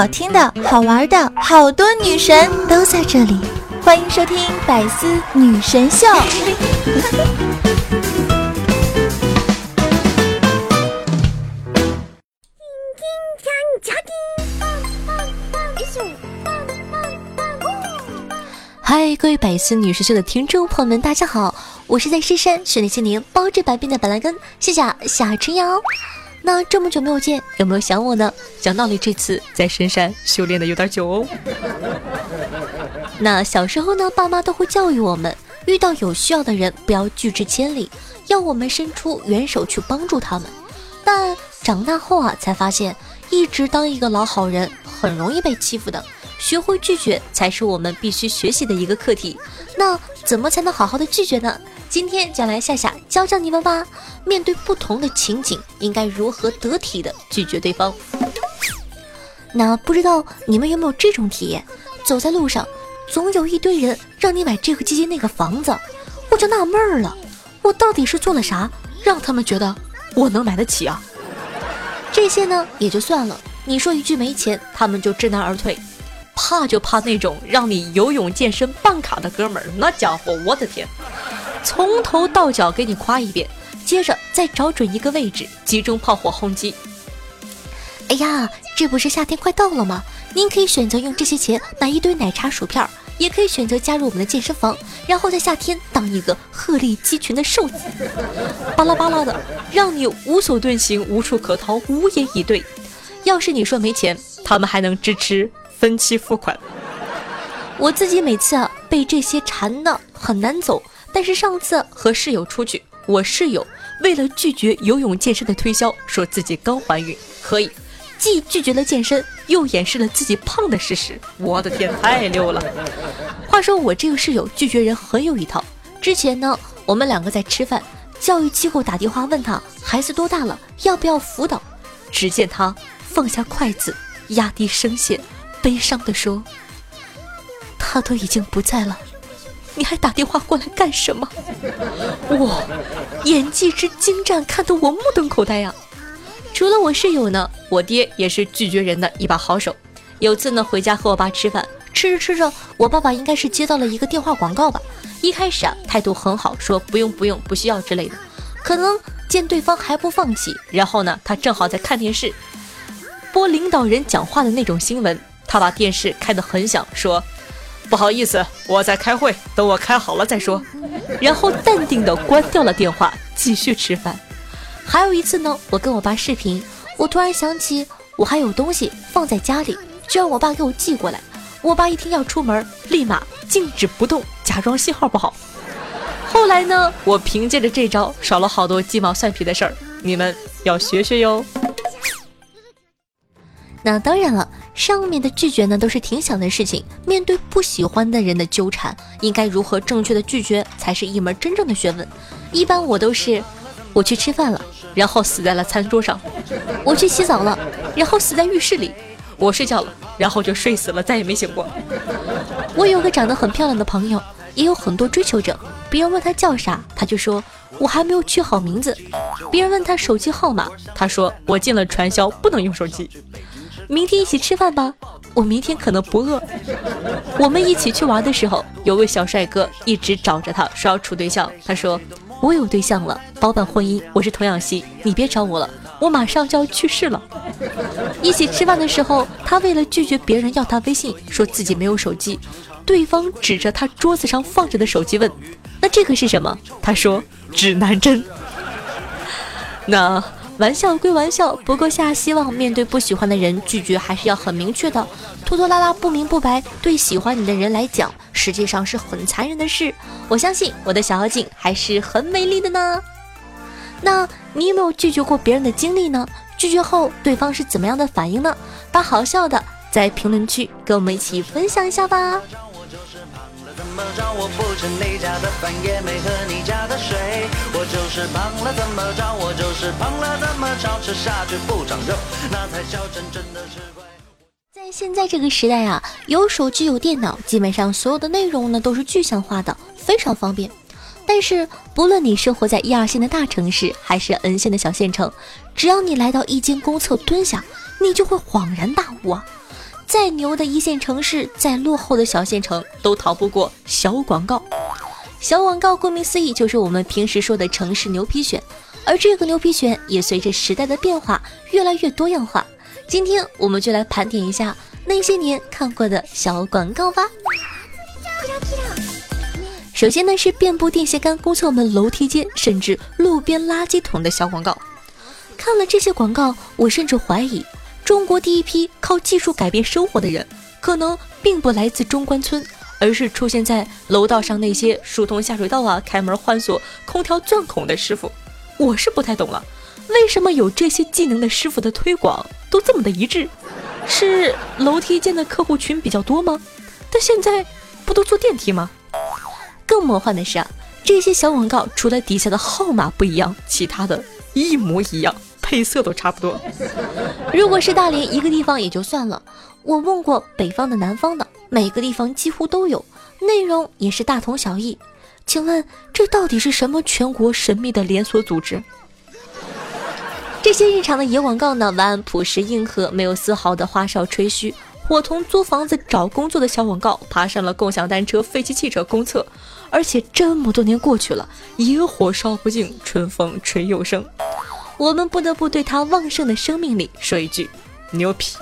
好听的、好玩的，好多女神都在这里，欢迎收听《百思女神秀》。嗨，各位百思女神秀的听众朋友们，大家好，我是在深山训练千年、包治百病的板蓝根，谢谢夏春瑶。那这么久没有见，有没有想我呢？讲道理，这次在深山修炼的有点久哦。那小时候呢，爸妈都会教育我们，遇到有需要的人不要拒之千里，要我们伸出援手去帮助他们。但长大后啊，才发现一直当一个老好人很容易被欺负的，学会拒绝才是我们必须学习的一个课题。那怎么才能好好的拒绝呢？今天就来夏夏教教你们吧。面对不同的情景，应该如何得体的拒绝对方？那不知道你们有没有这种体验？走在路上，总有一堆人让你买这个基金那个房子，我就纳闷了，我到底是做了啥，让他们觉得我能买得起啊？这些呢也就算了，你说一句没钱，他们就知难而退。怕就怕那种让你游泳健身办卡的哥们儿，那家伙，我的天！从头到脚给你夸一遍，接着再找准一个位置，集中炮火轰击。哎呀，这不是夏天快到了吗？您可以选择用这些钱买一堆奶茶薯片，也可以选择加入我们的健身房，然后在夏天当一个鹤立鸡群的瘦子，巴拉巴拉的，让你无所遁形、无处可逃、无言以对。要是你说没钱，他们还能支持分期付款。我自己每次啊被这些缠的很难走。但是上次和室友出去，我室友为了拒绝游泳健身的推销，说自己刚怀孕，可以既拒绝了健身，又掩饰了自己胖的事实。我的天，太溜了！话说我这个室友拒绝人很有一套。之前呢，我们两个在吃饭，教育机构打电话问他孩子多大了，要不要辅导？只见他放下筷子，压低声线，悲伤地说：“他都已经不在了。”你还打电话过来干什么？哇，演技之精湛，看得我目瞪口呆呀！除了我室友呢，我爹也是拒绝人的一把好手。有次呢，回家和我爸吃饭，吃着吃着，我爸爸应该是接到了一个电话广告吧。一开始啊，态度很好，说不用不用，不需要之类的。可能见对方还不放弃，然后呢，他正好在看电视，播领导人讲话的那种新闻，他把电视开得很响，说。不好意思，我在开会，等我开好了再说。然后淡定的关掉了电话，继续吃饭。还有一次呢，我跟我爸视频，我突然想起我还有东西放在家里，就让我爸给我寄过来。我爸一听要出门，立马静止不动，假装信号不好。后来呢，我凭借着这招，少了好多鸡毛蒜皮的事儿。你们要学学哟。那当然了。上面的拒绝呢，都是挺小的事情。面对不喜欢的人的纠缠，应该如何正确的拒绝，才是一门真正的学问。一般我都是，我去吃饭了，然后死在了餐桌上；我去洗澡了，然后死在浴室里；我睡觉了，然后就睡死了，再也没醒过。我有个长得很漂亮的朋友，也有很多追求者。别人问他叫啥，他就说我还没有取好名字。别人问他手机号码，他说我进了传销，不能用手机。明天一起吃饭吧，我明天可能不饿。我们一起去玩的时候，有位小帅哥一直找着他，说要处对象。他说我有对象了，包办婚姻，我是童养媳，你别找我了，我马上就要去世了。一起吃饭的时候，他为了拒绝别人要他微信，说自己没有手机。对方指着他桌子上放着的手机问：“那这个是什么？”他说：“指南针。”那。玩笑归玩笑，不过下希望面对不喜欢的人，拒绝还是要很明确的。拖拖拉拉、不明不白，对喜欢你的人来讲，实际上是很残忍的事。我相信我的小妖精还是很美丽的呢。那你有没有拒绝过别人的经历呢？拒绝后对方是怎么样的反应呢？把好笑的在评论区跟我们一起分享一下吧。么着？我不吃你家的饭，也没喝你家的水。我就是胖了，怎么着？我就是胖了，怎么着？吃下去不长肉，那才叫真正的吃亏。在现在这个时代啊，有手机有电脑，基本上所有的内容呢都是具象化的，非常方便。但是不论你生活在一二线的大城市，还是 N 线的小县城，只要你来到一间公厕蹲下，你就会恍然大悟啊。再牛的一线城市，再落后的小县城，都逃不过小广告。小广告顾名思义，就是我们平时说的城市牛皮癣。而这个牛皮癣也随着时代的变化，越来越多样化。今天我们就来盘点一下那些年看过的小广告吧。首先呢，是遍布电线杆、公厕门、楼梯间，甚至路边垃圾桶的小广告。看了这些广告，我甚至怀疑，中国第一批靠技术改变生活的人，可能并不来自中关村，而是出现在楼道上那些疏通下水道啊、开门换锁、空调钻孔的师傅。我是不太懂了，为什么有这些技能的师傅的推广都这么的一致？是楼梯间的客户群比较多吗？但现在不都坐电梯吗？更魔幻的是啊，这些小广告除了底下的号码不一样，其他的一模一样，配色都差不多。如果是大连一个地方也就算了，我问过北方的、南方的，每个地方几乎都有，内容也是大同小异。请问这到底是什么全国神秘的连锁组织？这些日常的野广告呢，完朴实硬核，没有丝毫的花哨吹嘘。伙同租房子、找工作的小广告，爬上了共享单车、废弃汽车公厕。而且这么多年过去了，野火烧不尽，春风吹又生。我们不得不对他旺盛的生命力说一句：牛皮！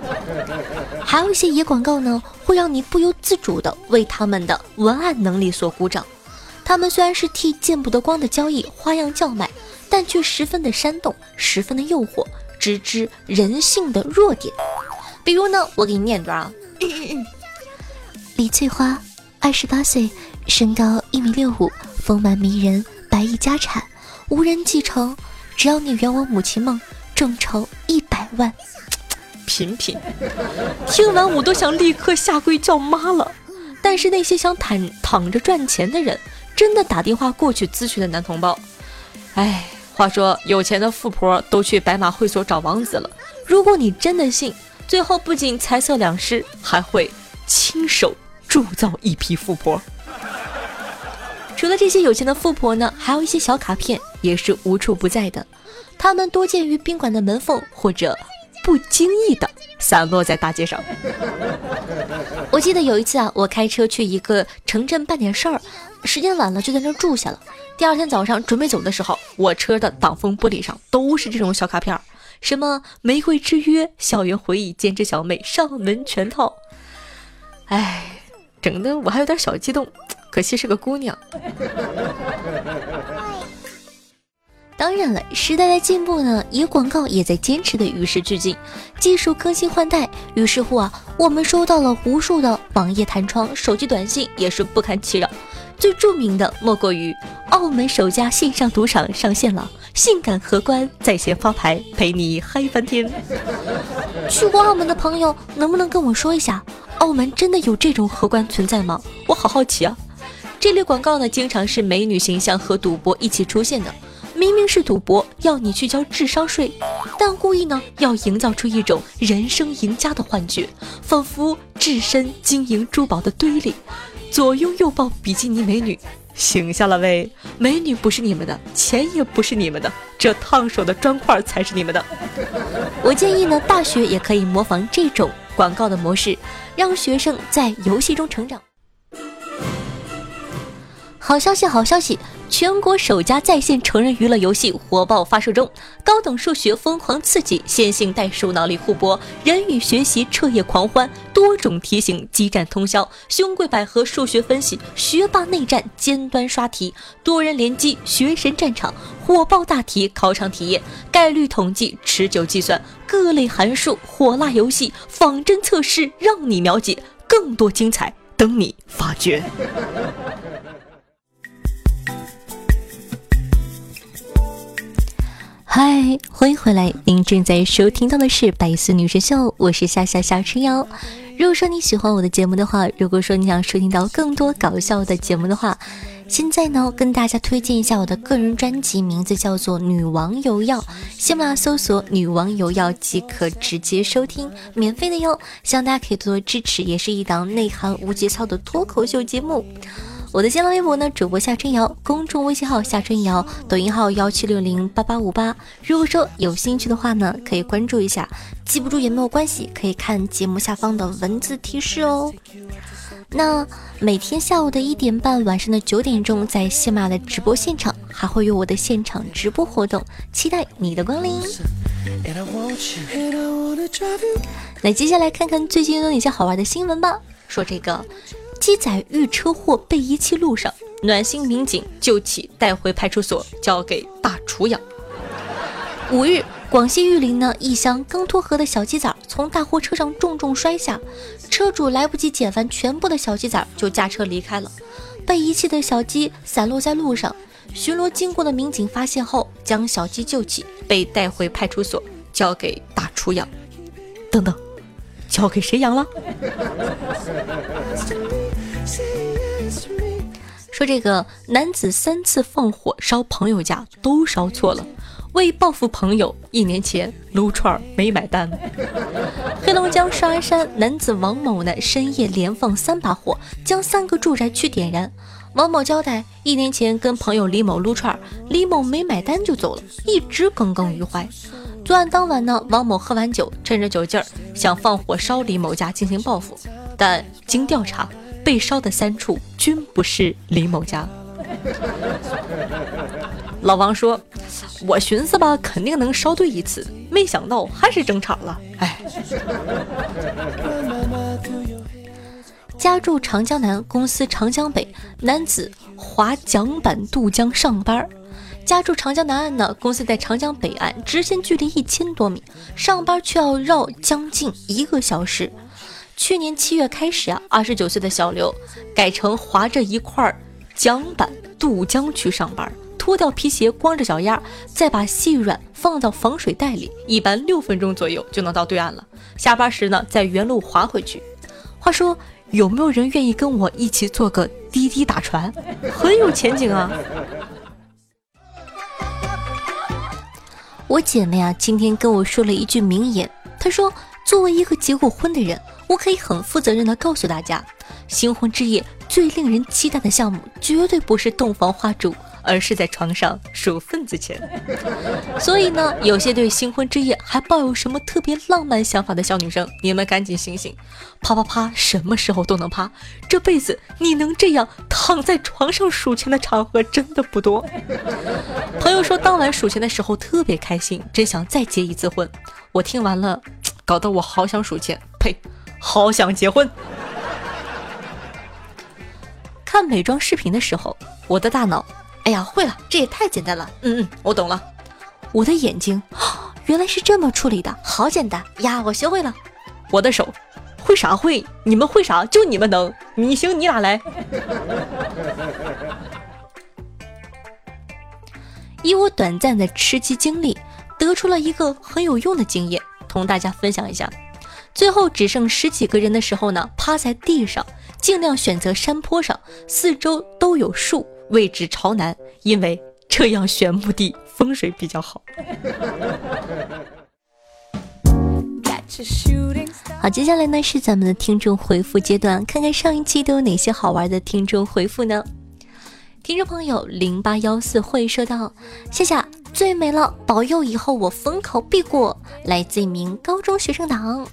还有一些野广告呢，会让你不由自主的为他们的文案能力所鼓掌。他们虽然是替见不得光的交易花样叫卖，但却十分的煽动，十分的诱惑，直指人性的弱点。比如呢，我给你念段啊，李翠花，二十八岁。身高一米六五，丰满迷人，白亿家产，无人继承。只要你圆我母亲梦，众筹一百万。品品，听完我都想立刻下跪叫妈了。但是那些想躺躺着赚钱的人，真的打电话过去咨询的男同胞，哎，话说有钱的富婆都去白马会所找王子了。如果你真的信，最后不仅财色两失，还会亲手铸造一批富婆。除了这些有钱的富婆呢，还有一些小卡片也是无处不在的。他们多见于宾馆的门缝，或者不经意的散落在大街上。我记得有一次啊，我开车去一个城镇办点事儿，时间晚了就在那儿住下了。第二天早上准备走的时候，我车的挡风玻璃上都是这种小卡片，什么玫瑰之约、校园回忆、兼职小妹、上门全套。哎，整的我还有点小激动。可惜是个姑娘。当然了，时代在进步呢，也广告也在坚持的与时俱进，技术更新换代。于是乎啊，我们收到了无数的网页弹窗，手机短信也是不堪其扰。最著名的莫过于澳门首家线上赌场上线了，性感荷官在线发牌，陪你嗨翻天。去过澳门的朋友，能不能跟我说一下，澳门真的有这种荷官存在吗？我好好奇啊。这类广告呢，经常是美女形象和赌博一起出现的。明明是赌博，要你去交智商税，但故意呢要营造出一种人生赢家的幻觉，仿佛置身金银珠宝的堆里，左拥右抱比基尼美女，醒下了喂！美女不是你们的，钱也不是你们的，这烫手的砖块才是你们的。我建议呢，大学也可以模仿这种广告的模式，让学生在游戏中成长。好消息，好消息！全国首家在线成人娱乐游戏火爆发售中，高等数学疯狂刺激，线性代数脑力互搏，人与学习彻夜狂欢，多种题型激战通宵，兄贵百合数学分析，学霸内战尖端刷题，多人联机学神战场，火爆大题考场体验，概率统计持久计算，各类函数火辣游戏仿真测试，让你了解更多精彩等你发掘。嗨，欢迎回来！您正在收听到的是《百思女神秀》，我是夏夏夏春瑶。如果说你喜欢我的节目的话，如果说你想收听到更多搞笑的节目的话，现在呢，跟大家推荐一下我的个人专辑，名字叫做《女王有药》，喜马拉搜索“女王有药”即可直接收听，免费的哟。希望大家可以多多支持，也是一档内涵无节操的脱口秀节目。我的新浪微博呢，主播夏春瑶，公众微信号夏春瑶，抖音号幺七六零八八五八。如果说有兴趣的话呢，可以关注一下，记不住也没有关系，可以看节目下方的文字提示哦。那每天下午的一点半，晚上的九点钟，在喜马的直播现场还会有我的现场直播活动，期待你的光临。那接下来看看最近有哪些好玩的新闻吧。说这个。鸡仔遇车祸被遗弃路上，暖心民警救起带回派出所，交给大厨养。五日，广西玉林呢，一箱刚脱壳的小鸡仔从大货车上重重摔下，车主来不及捡完全部的小鸡仔就驾车离开了。被遗弃的小鸡散落在路上，巡逻经过的民警发现后，将小鸡救起，被带回派出所，交给大厨养。等等，交给谁养了？说这个男子三次放火烧朋友家都烧错了，为报复朋友，一年前撸串没买单。黑龙江双安山男子王某呢，深夜连放三把火，将三个住宅区点燃。王某交代，一年前跟朋友李某撸串，李某没买单就走了，一直耿耿于怀。作案当晚呢，王某喝完酒，趁着酒劲儿想放火烧李某家进行报复，但经调查。被烧的三处均不是李某家。老王说：“我寻思吧，肯定能烧对一次，没想到还是争吵了。”哎。家住长江南，公司长江北，男子划桨板渡江上班。家住长江南岸呢，公司在长江北岸，直线距离一千多米，上班却要绕将近一个小时。去年七月开始啊，二十九岁的小刘改成划着一块桨板渡江去上班，脱掉皮鞋，光着脚丫，再把细软放到防水袋里，一般六分钟左右就能到对岸了。下班时呢，再原路划回去。话说，有没有人愿意跟我一起做个滴滴打船？很有前景啊！我姐妹啊，今天跟我说了一句名言，她说：“作为一个结过婚的人。”我可以很负责任的告诉大家，新婚之夜最令人期待的项目绝对不是洞房花烛，而是在床上数份子钱。所以呢，有些对新婚之夜还抱有什么特别浪漫想法的小女生，你们赶紧醒醒！啪啪啪，什么时候都能啪，这辈子你能这样躺在床上数钱的场合真的不多。朋友说当晚数钱的时候特别开心，真想再结一次婚。我听完了，搞得我好想数钱，呸！好想结婚。看美妆视频的时候，我的大脑，哎呀，会了，这也太简单了。嗯嗯，我懂了。我的眼睛，原来是这么处理的，好简单呀，我学会了。我的手，会啥会？你们会啥？就你们能。你行你俩来？以我短暂的吃鸡经历，得出了一个很有用的经验，同大家分享一下。最后只剩十几个人的时候呢，趴在地上，尽量选择山坡上，四周都有树，位置朝南，因为这样选墓地风水比较好。好，接下来呢是咱们的听众回复阶段，看看上一期都有哪些好玩的听众回复呢？听众朋友零八幺四会说道：“谢谢，最美了，保佑以后我逢考必过。”来自一名高中学生党。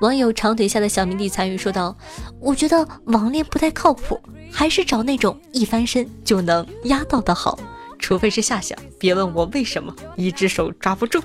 网友长腿下的小迷弟参与说道：“我觉得网恋不太靠谱，还是找那种一翻身就能压到的好，除非是夏夏。别问我为什么，一只手抓不住。”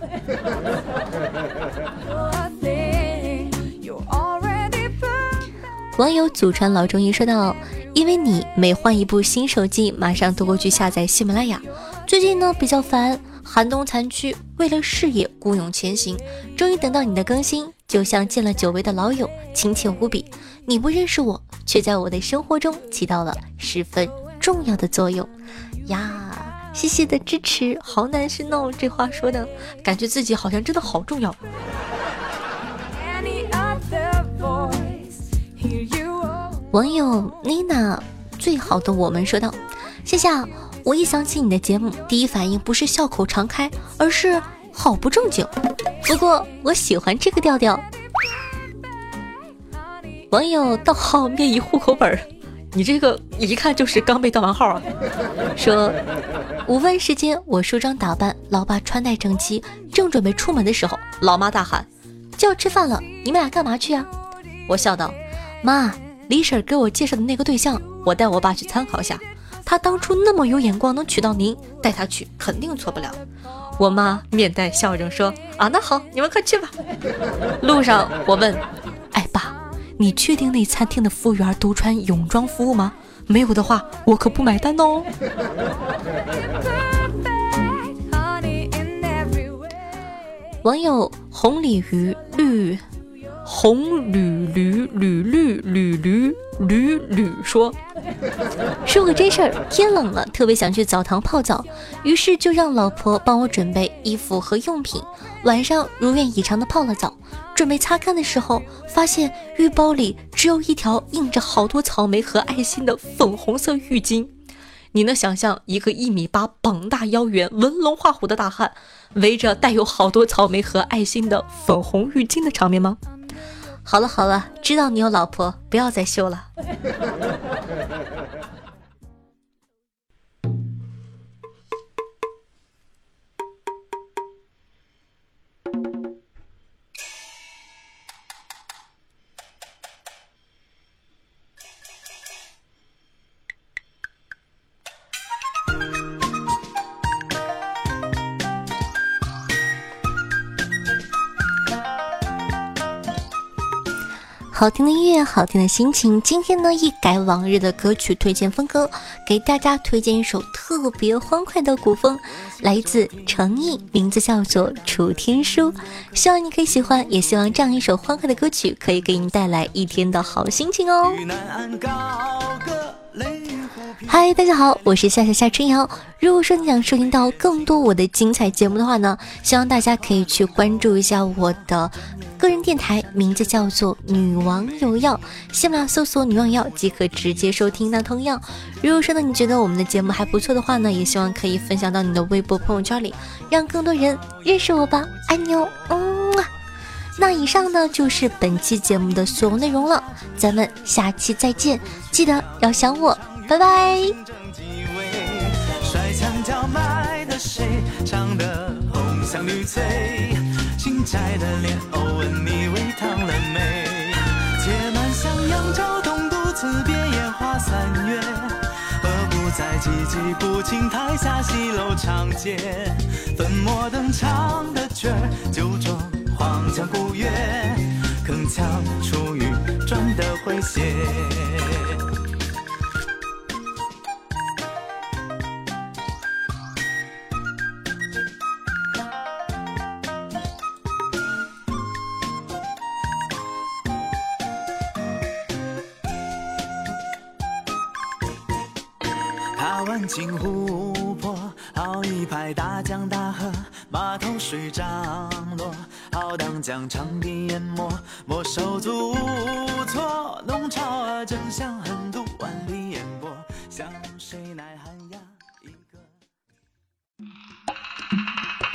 网友祖传老中医说道：“因为你每换一部新手机，马上都会去下载喜马拉雅。最近呢比较烦。”寒冬残躯，为了事业孤勇前行，终于等到你的更新，就像见了久违的老友，亲切无比。你不认识我，却在我的生活中起到了十分重要的作用呀！谢谢的支持，好难是哦，这话说的感觉自己好像真的好重要。网友妮娜，最好的我们说道：谢谢。我一想起你的节目，第一反应不是笑口常开，而是好不正经。不过我喜欢这个调调。网友盗号灭一户口本，你这个一看就是刚被盗完号啊！说午饭时间，我梳妆打扮，老爸穿戴整齐，正准备出门的时候，老妈大喊：“就要吃饭了，你们俩干嘛去啊？”我笑道：“妈，李婶给我介绍的那个对象，我带我爸去参考一下。他当初那么有眼光，能娶到您，带他去肯定错不了。”我妈面带笑容说：“啊，那好，你们快去吧。”路上我问：“哎，爸，你确定那餐厅的服务员都穿泳装服务吗？没有的话，我可不买单哦。”网友红鲤鱼绿。红驴驴驴绿驴驴驴驴说：“说个真事儿，天冷了，特别想去澡堂泡澡，于是就让老婆帮我准备衣服和用品。晚上如愿以偿的泡了澡，准备擦干的时候，发现浴包里只有一条印着好多草莓和爱心的粉红色浴巾。你能想象一个一米八、膀大腰圆、纹龙画虎的大汉，围着带有好多草莓和爱心的粉红浴巾的场面吗？”好了好了，知道你有老婆，不要再秀了。好听的音乐，好听的心情。今天呢，一改往日的歌曲推荐风格，给大家推荐一首特别欢快的古风，来自诚意，名字叫做《楚天书》。希望你可以喜欢，也希望这样一首欢快的歌曲可以给你带来一天的好心情哦。嗨，大家好，我是夏夏夏春瑶。如果说你想收听到更多我的精彩节目的话呢，希望大家可以去关注一下我的个人电台，名字叫做“女王有药”，喜马拉搜索“女王药”即可直接收听。那同样，如果说呢你觉得我们的节目还不错的话呢，也希望可以分享到你的微博朋友圈里，让更多人认识我吧。爱你哦，嗯。那以上呢就是本期节目的所有内容了，咱们下期再见，记得要想我。拜拜。帅腔叫卖的谁？唱得红香绿翠，新摘的莲藕问你微烫了没？且慢向扬州东，独自别烟花三月，何不在寂寂不清台下戏楼长街？粉墨登场的角儿，酒庄黄江古月，铿锵楚玉转的诙谐。踏万顷湖泊，好一派大江大河，码头水涨落，浩荡将长堤淹没，莫手足无措。弄潮儿正向横渡万里烟波，向谁来寒鸦一个。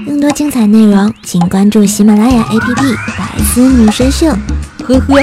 更多精彩内容，请关注喜马拉雅 APP《百思女神秀》。呵呵。